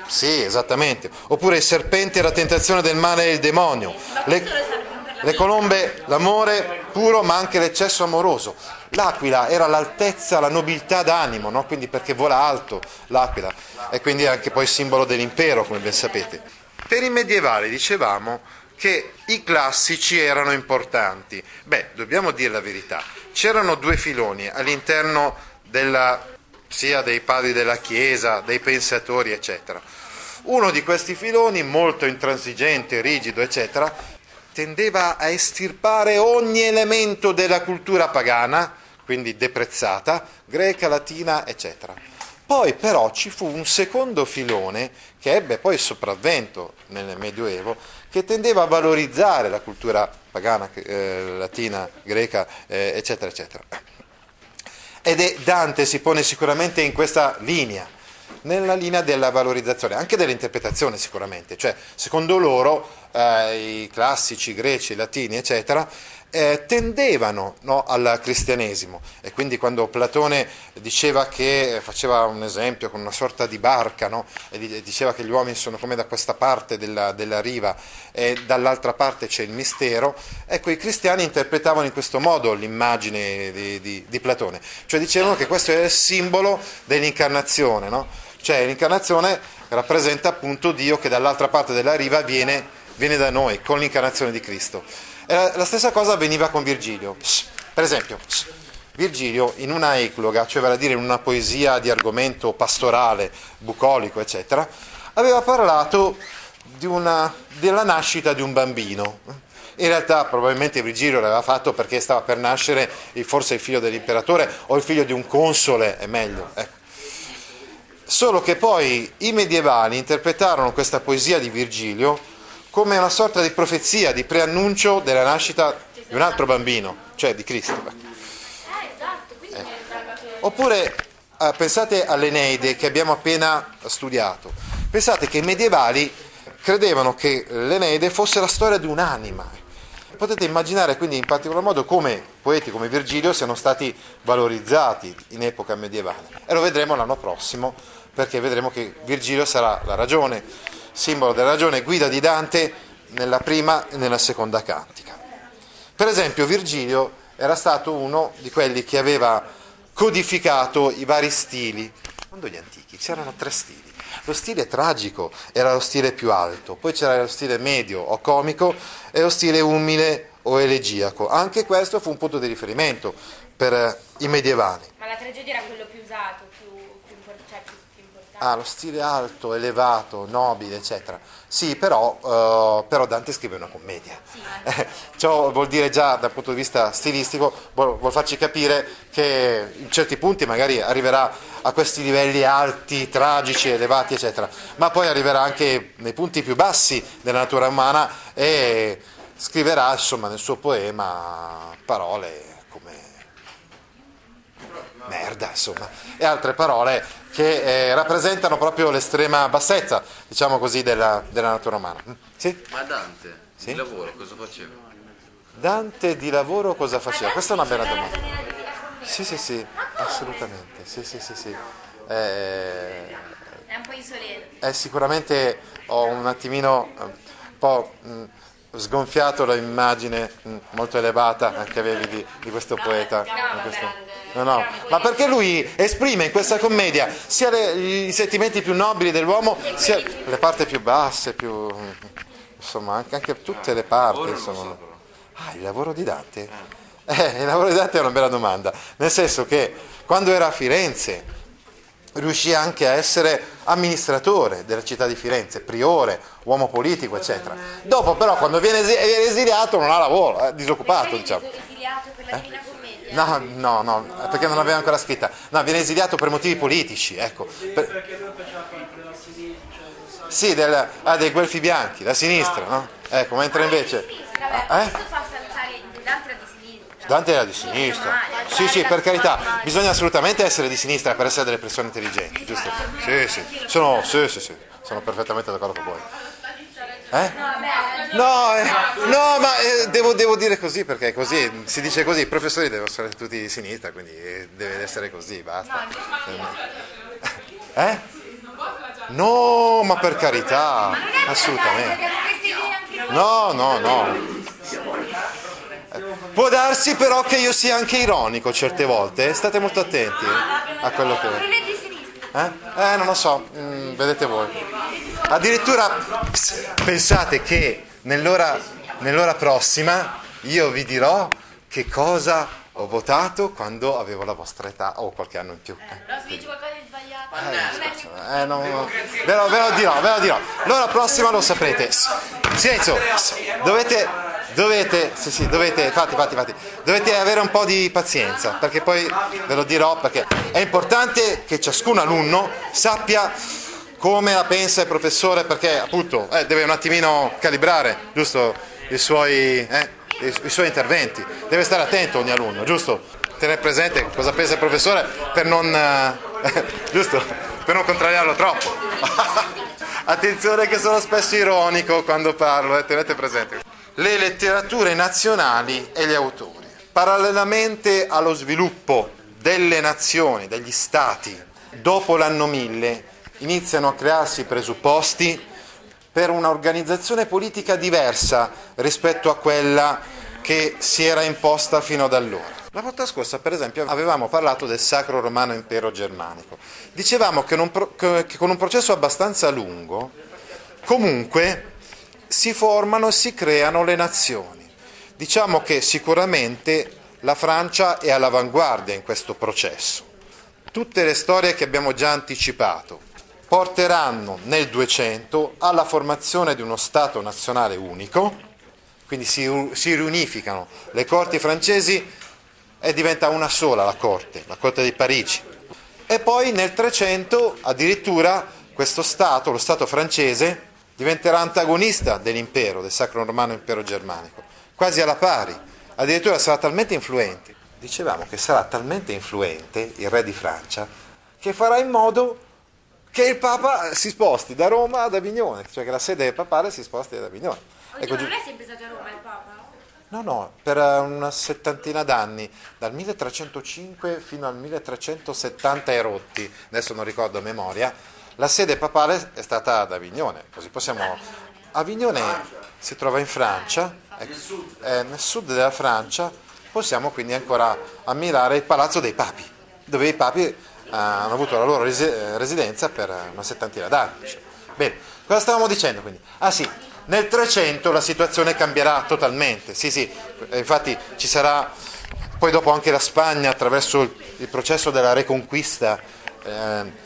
Speaker 1: Sì, esattamente. Oppure il serpente e la tentazione del male e il demonio. Le... Le colombe, l'amore puro ma anche l'eccesso amoroso. L'aquila era l'altezza, la nobiltà d'animo, no? quindi perché vola alto l'aquila e quindi è anche poi simbolo dell'impero, come ben sapete. Per i medievali dicevamo che i classici erano importanti. Beh, dobbiamo dire la verità. C'erano due filoni all'interno della, sia dei padri della Chiesa, dei pensatori, eccetera. Uno di questi filoni, molto intransigente, rigido, eccetera, tendeva a estirpare ogni elemento della cultura pagana, quindi deprezzata, greca, latina, eccetera. Poi però ci fu un secondo filone che ebbe poi sopravvento nel Medioevo, che tendeva a valorizzare la cultura pagana, eh, latina, greca, eh, eccetera, eccetera. Ed è, Dante si pone sicuramente in questa linea, nella linea della valorizzazione, anche dell'interpretazione sicuramente, cioè secondo loro eh, i classici greci, i latini, eccetera, eh, tendevano no, al cristianesimo. E quindi quando Platone diceva che faceva un esempio con una sorta di barca no, e diceva che gli uomini sono come da questa parte della, della riva e dall'altra parte c'è il mistero, ecco i cristiani interpretavano in questo modo l'immagine di, di, di Platone, cioè dicevano che questo è il simbolo dell'incarnazione, no? Cioè l'incarnazione rappresenta appunto Dio che dall'altra parte della riva viene, viene da noi con l'incarnazione di Cristo. E la stessa cosa avveniva con Virgilio. Per esempio, Virgilio in una ecloga, cioè vale a dire in una poesia di argomento pastorale, bucolico, eccetera, aveva parlato una, della nascita di un bambino. In realtà probabilmente Virgilio l'aveva fatto perché stava per nascere forse il figlio dell'imperatore o il figlio di un console, è meglio. Ecco. Solo che poi i medievali interpretarono questa poesia di Virgilio come una sorta di profezia, di preannuncio della nascita di un altro bambino, cioè di Cristo. Eh. Oppure eh, pensate all'Eneide che abbiamo appena studiato. Pensate che i medievali credevano che l'Eneide fosse la storia di un'anima. Potete immaginare quindi in particolar modo come poeti come Virgilio siano stati valorizzati in epoca medievale. E lo vedremo l'anno prossimo perché vedremo che Virgilio sarà la ragione simbolo della ragione, guida di Dante nella prima e nella seconda cantica. Per esempio Virgilio era stato uno di quelli che aveva codificato i vari stili. Quando gli antichi c'erano tre stili. Lo stile tragico era lo stile più alto, poi c'era lo stile medio o comico e lo stile umile o elegiaco. Anche questo fu un punto di riferimento per i medievali.
Speaker 3: Ma la tragedia era quello più usato, più
Speaker 1: Ah, lo stile alto, elevato, nobile, eccetera. Sì, però, uh, però Dante scrive una commedia. Sì. Ciò vuol dire già dal punto di vista stilistico, vuol, vuol, farci capire che in certi punti magari arriverà a questi livelli alti, tragici, elevati, eccetera, ma poi arriverà anche nei punti più bassi della natura umana e scriverà insomma nel suo poema parole come merda, insomma, e altre parole che eh, rappresentano proprio l'estrema bassezza, diciamo così, della, della natura umana. Mm, sì?
Speaker 2: Ma Dante, sì? di lavoro cosa faceva?
Speaker 1: Dante di lavoro cosa faceva? Questa è una bella domanda. Sì, sì, sì, assolutamente. Sì, sì, sì, sì.
Speaker 3: Eh, è un po' insolente.
Speaker 1: Eh, sicuramente ho un attimino, un po' mh, sgonfiato l'immagine mh, molto elevata che avevi di, di questo poeta. Di questo. No, no, ma perché lui esprime in questa commedia sia le, i sentimenti più nobili dell'uomo, sia le parti più basse, più, insomma, anche, anche tutte le parti. Insomma. Ah, il lavoro di Dante? Eh, il lavoro di Dante è una bella domanda, nel senso che quando era a Firenze riuscì anche a essere amministratore della città di Firenze, priore, uomo politico, eccetera. Dopo però quando viene esiliato non ha lavoro, è disoccupato, diciamo.
Speaker 3: Esiliato per la Divina
Speaker 1: No, no, no, perché non l'aveva ancora scritta. No, viene esiliato per motivi politici, ecco. Per...
Speaker 5: Perché lui faceva parte della sinistra.
Speaker 1: Sì, del, ah, dei guelfi bianchi, la sinistra, no? Ecco, mentre invece...
Speaker 3: Ah, eh? Dante era di sinistra.
Speaker 1: Dante era di sinistra. Sì, sì, per carità, bisogna assolutamente essere di sinistra per essere delle persone intelligenti, giusto? Sì, sì, sono, sì, sì, sì, sono perfettamente d'accordo con voi. Eh? No, eh, no, ma eh, devo, devo, dire così perché così si dice così, i professori devono essere tutti di sinistra, quindi eh, deve essere così, basta. Eh? No, ma per carità, assolutamente. No, no, no. Può darsi però che io sia anche ironico certe volte, state molto attenti a quello che... Eh? Eh, non lo so, mm, vedete voi. Addirittura pensate che nell'ora, nell'ora prossima io vi dirò che cosa ho votato quando avevo la vostra età o qualche anno in più.
Speaker 3: Eh, però se dici qualcosa di sbagliato. Eh,
Speaker 1: eh, no, ve, lo, ve lo dirò, ve lo dirò. L'ora prossima lo saprete. Silenzio, dovete, dovete, sì, sì, dovete, fatti, fatti, fatti, dovete avere un po' di pazienza, perché poi ve lo dirò, perché è importante che ciascun alunno sappia come la pensa il professore, perché appunto eh, deve un attimino calibrare, giusto, i suoi, eh, i, i suoi interventi. Deve stare attento ogni alunno, giusto? Tenere presente cosa pensa il professore per non, eh, giusto? per non contrariarlo troppo. Attenzione che sono spesso ironico quando parlo, eh, tenete presente. Le letterature nazionali e gli autori. Parallelamente allo sviluppo delle nazioni, degli stati, dopo l'anno 1000 iniziano a crearsi i presupposti per un'organizzazione politica diversa rispetto a quella che si era imposta fino ad allora. La volta scorsa, per esempio, avevamo parlato del Sacro Romano Impero Germanico. Dicevamo che, pro- che con un processo abbastanza lungo, comunque, si formano e si creano le nazioni. Diciamo che sicuramente la Francia è all'avanguardia in questo processo. Tutte le storie che abbiamo già anticipato porteranno nel 200 alla formazione di uno Stato nazionale unico, quindi si, si riunificano le corti francesi e diventa una sola la corte, la corte di Parigi. E poi nel 300 addirittura questo Stato, lo Stato francese, diventerà antagonista dell'impero, del Sacro Romano Impero Germanico, quasi alla pari, addirittura sarà talmente influente, dicevamo che sarà talmente influente il re di Francia, che farà in modo che il Papa si sposti da Roma ad Avignone, cioè che la sede papale si sposti ad Avignone.
Speaker 3: Oddio, ecco, non è sempre stato a Roma il Papa?
Speaker 1: No, no, per una settantina d'anni, dal 1305 fino al 1370 e rotti, adesso non ricordo a memoria, la sede papale è stata ad Avignone, così possiamo... Avignone si trova in Francia, eh, nel sud della Francia, possiamo quindi ancora ammirare il Palazzo dei Papi, dove i papi hanno avuto la loro eh, residenza per una settantina d'anni. Bene, cosa stavamo dicendo quindi? Ah sì, nel 300 la situazione cambierà totalmente, sì sì, infatti ci sarà poi dopo anche la Spagna attraverso il, processo della reconquista. Eh,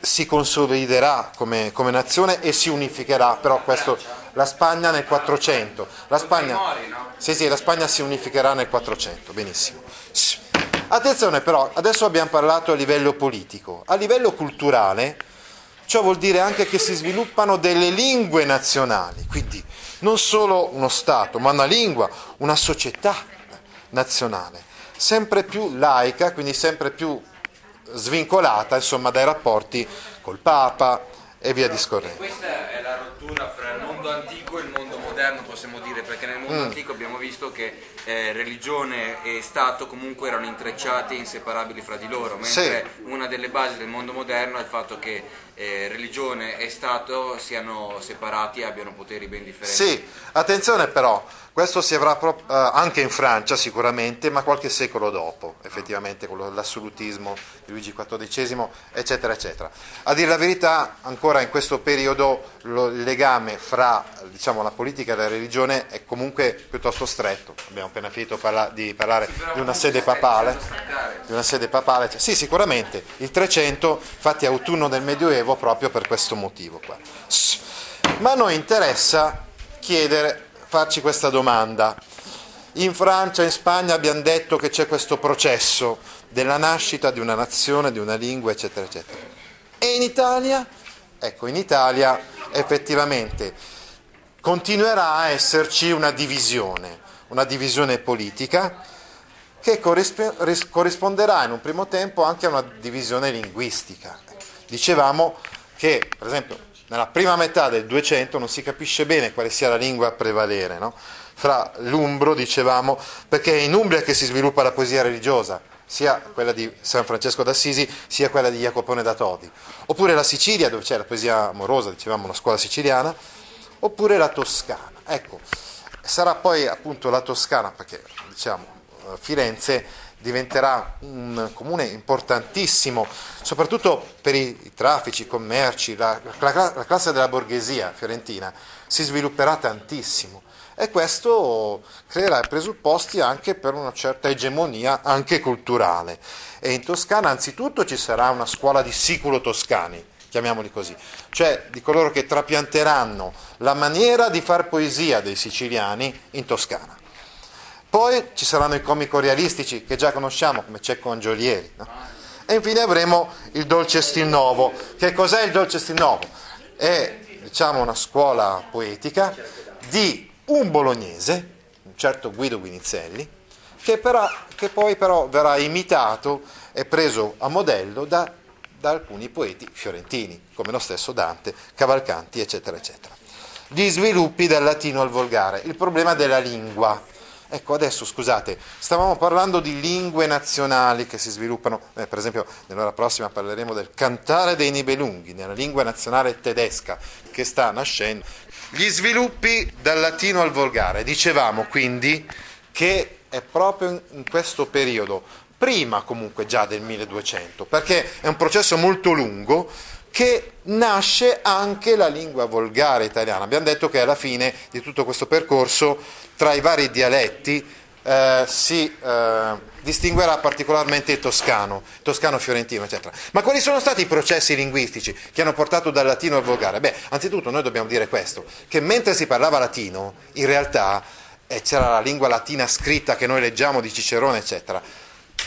Speaker 1: si consoliderà come, come, nazione e si unificherà, però questo, la Spagna nel 400. La Spagna, sì, sì, la Spagna si unificherà nel 400, benissimo. Attenzione però, adesso abbiamo parlato a livello politico, a livello culturale ciò vuol dire anche che si sviluppano delle lingue nazionali, quindi non solo uno Stato, ma una lingua, una società nazionale, sempre più laica, quindi sempre più svincolata insomma, dai rapporti col Papa e via discorrendo.
Speaker 2: Questa è la rottura fra il mondo antico e il mondo moderno, possiamo dire, perché nel mondo mm. antico abbiamo visto che eh, religione e Stato comunque erano intrecciati e inseparabili fra di loro, mentre sì. una delle basi del mondo moderno è il fatto che eh, religione e Stato siano separati e abbiano poteri ben differenti.
Speaker 1: Sì, attenzione però, questo si avrà pro- eh, anche in Francia sicuramente, ma qualche secolo dopo, effettivamente, con l'assolutismo di Luigi XIV, eccetera, eccetera. A dire la verità, ancora in questo periodo lo, il legame fra diciamo, la politica e la religione è comunque piuttosto stretto. Abbiamo appena finito parla- di parlare sì, di una sede papale. Di una sede papale. Sì, sicuramente. Il 300, infatti, autunno del Medioevo proprio per questo motivo qua. Ma a noi interessa chiedere farci questa domanda. In Francia in Spagna abbiamo detto che c'è questo processo della nascita di una nazione, di una lingua, eccetera, eccetera. E in Italia? Ecco, in Italia effettivamente continuerà a esserci una divisione, una divisione politica che corrisponderà in un primo tempo anche a una divisione linguistica. Dicevamo che, per esempio, nella prima metà del 200 non si capisce bene quale sia la lingua a prevalere, no? fra l'umbro, dicevamo, perché è in Umbria che si sviluppa la poesia religiosa, sia quella di San Francesco d'Assisi, sia quella di Jacopone da Todi, oppure la Sicilia, dove c'è la poesia amorosa, dicevamo la scuola siciliana, oppure la Toscana. Ecco, sarà poi appunto la Toscana, perché diciamo Firenze diventerà un comune importantissimo, soprattutto per i, traffici, i commerci, la, la, la, classe della borghesia fiorentina si svilupperà tantissimo e questo creerà i presupposti anche per una certa egemonia anche culturale. E in Toscana anzitutto ci sarà una scuola di siculo toscani, chiamiamoli così, cioè di coloro che trapianteranno la maniera di far poesia dei siciliani in Toscana. Poi ci saranno i comico realistici che già conosciamo come Cecco Angiolieri. No? E infine avremo il dolce stil. Che cos'è il dolce stil? È diciamo, una scuola poetica di un bolognese, un certo Guido Guinizelli, che, però, che poi però verrà imitato e preso a modello da da alcuni poeti fiorentini, come lo stesso Dante, Cavalcanti, eccetera, eccetera. Gli sviluppi dal latino al volgare, il problema della lingua. Ecco, adesso scusate, stavamo parlando di lingue nazionali che si sviluppano, eh, per esempio nell'ora prossima parleremo del cantare dei Nibelunghi, nella lingua nazionale tedesca che sta nascendo. Gli sviluppi dal latino al volgare, dicevamo quindi che è proprio in questo periodo, prima comunque già del 1200, perché è un processo molto lungo che nasce anche la lingua volgare italiana. Abbiamo detto che alla fine di tutto questo percorso, tra i vari dialetti, eh, si eh, distinguerà particolarmente il toscano, toscano fiorentino, eccetera. Ma quali sono stati i processi linguistici che hanno portato dal latino al volgare? Beh, anzitutto noi dobbiamo dire questo, che mentre si parlava latino, in realtà eh, c'era la lingua latina scritta che noi leggiamo di Cicerone, eccetera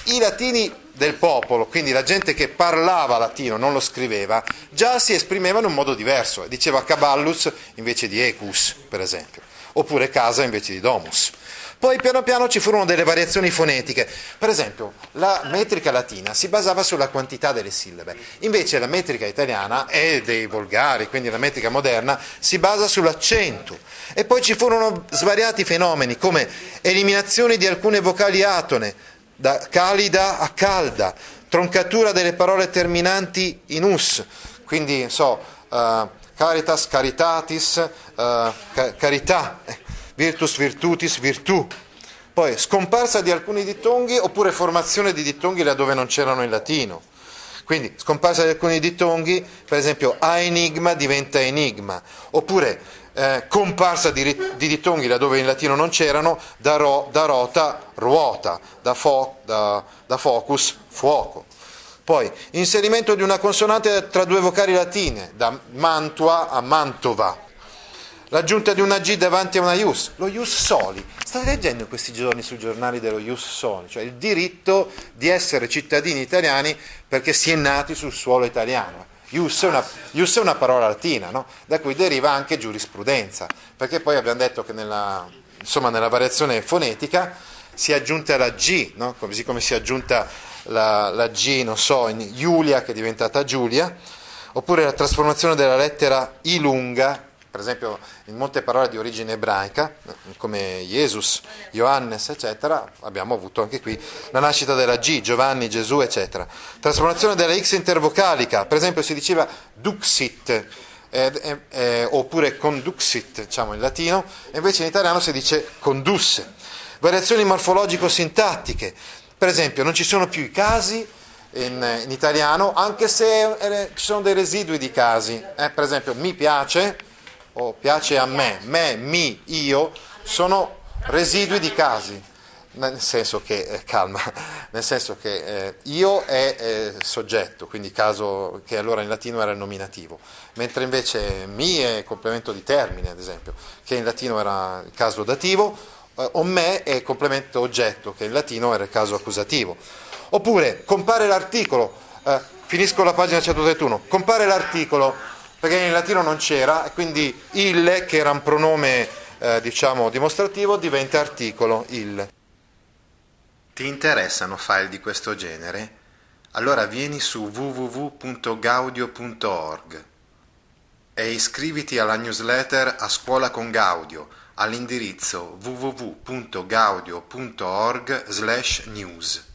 Speaker 1: i latini del popolo, quindi la gente che parlava latino, non lo scriveva, già si esprimeva in modo diverso. Diceva caballus invece di ecus, per esempio, oppure casa invece di domus. Poi piano piano ci furono delle variazioni fonetiche. Per esempio, la metrica latina si basava sulla quantità delle sillabe, invece la metrica italiana e dei volgari, quindi la metrica moderna, si basa sull'accento. E poi ci furono svariati fenomeni come eliminazione di alcune vocali atone, da calida a calda, troncatura delle parole terminanti in us, quindi so, uh, caritas, caritatis, uh, carità, virtus, virtutis, virtù. Poi scomparsa di alcuni dittonghi oppure formazione di dittonghi laddove non c'erano in latino. Quindi scomparsa di alcuni dittonghi, per esempio a enigma diventa enigma, oppure eh, comparsa di, di, dittonghi laddove in latino non c'erano, da, ro, da rota ruota, da, fo, da, da focus fuoco. Poi inserimento di una consonante tra due vocali latine, da mantua a mantova. L'aggiunta di una G davanti a una ius, lo ius soli. State leggendo questi giorni sui giornali dello ius soli, cioè il diritto di essere cittadini italiani perché si è nati sul suolo italiano. Ius è una, ius è una parola latina, no? da cui deriva anche giurisprudenza, perché poi abbiamo detto che nella, insomma, nella variazione fonetica si è aggiunta la G, no? così come si è aggiunta la, la G, non so, in Giulia che è diventata Giulia, oppure la trasformazione della lettera I lunga per esempio in molte parole di origine ebraica, come Jesus, Ioannes, eccetera, abbiamo avuto anche qui la nascita della G, Giovanni, Gesù, eccetera. Trasformazione della X intervocalica, per esempio si diceva duxit, eh, eh, eh, oppure conduxit, diciamo in latino, e invece in italiano si dice condusse. Variazioni morfologico-sintattiche, per esempio non ci sono più i casi, in, in, italiano, anche se eh, ci sono dei residui di casi. Eh, per esempio, mi piace, o piace a me, me, mi, io, sono residui di casi, nel senso che, eh, calma, nel senso che eh, io è eh, soggetto, quindi caso che allora in latino era il nominativo, mentre invece mi è complemento di termine, ad esempio, che in latino era il caso dativo, eh, o me è complemento oggetto, che in latino era il caso accusativo. Oppure compare l'articolo, eh, finisco la pagina 131, compare l'articolo perché in latino non c'era e quindi il, che era un pronome eh, diciamo dimostrativo, diventa articolo il. Ti interessano file di questo genere? Allora vieni su www.gaudio.org e iscriviti alla newsletter A Scuola con Gaudio all'indirizzo www.gaudio.org/news.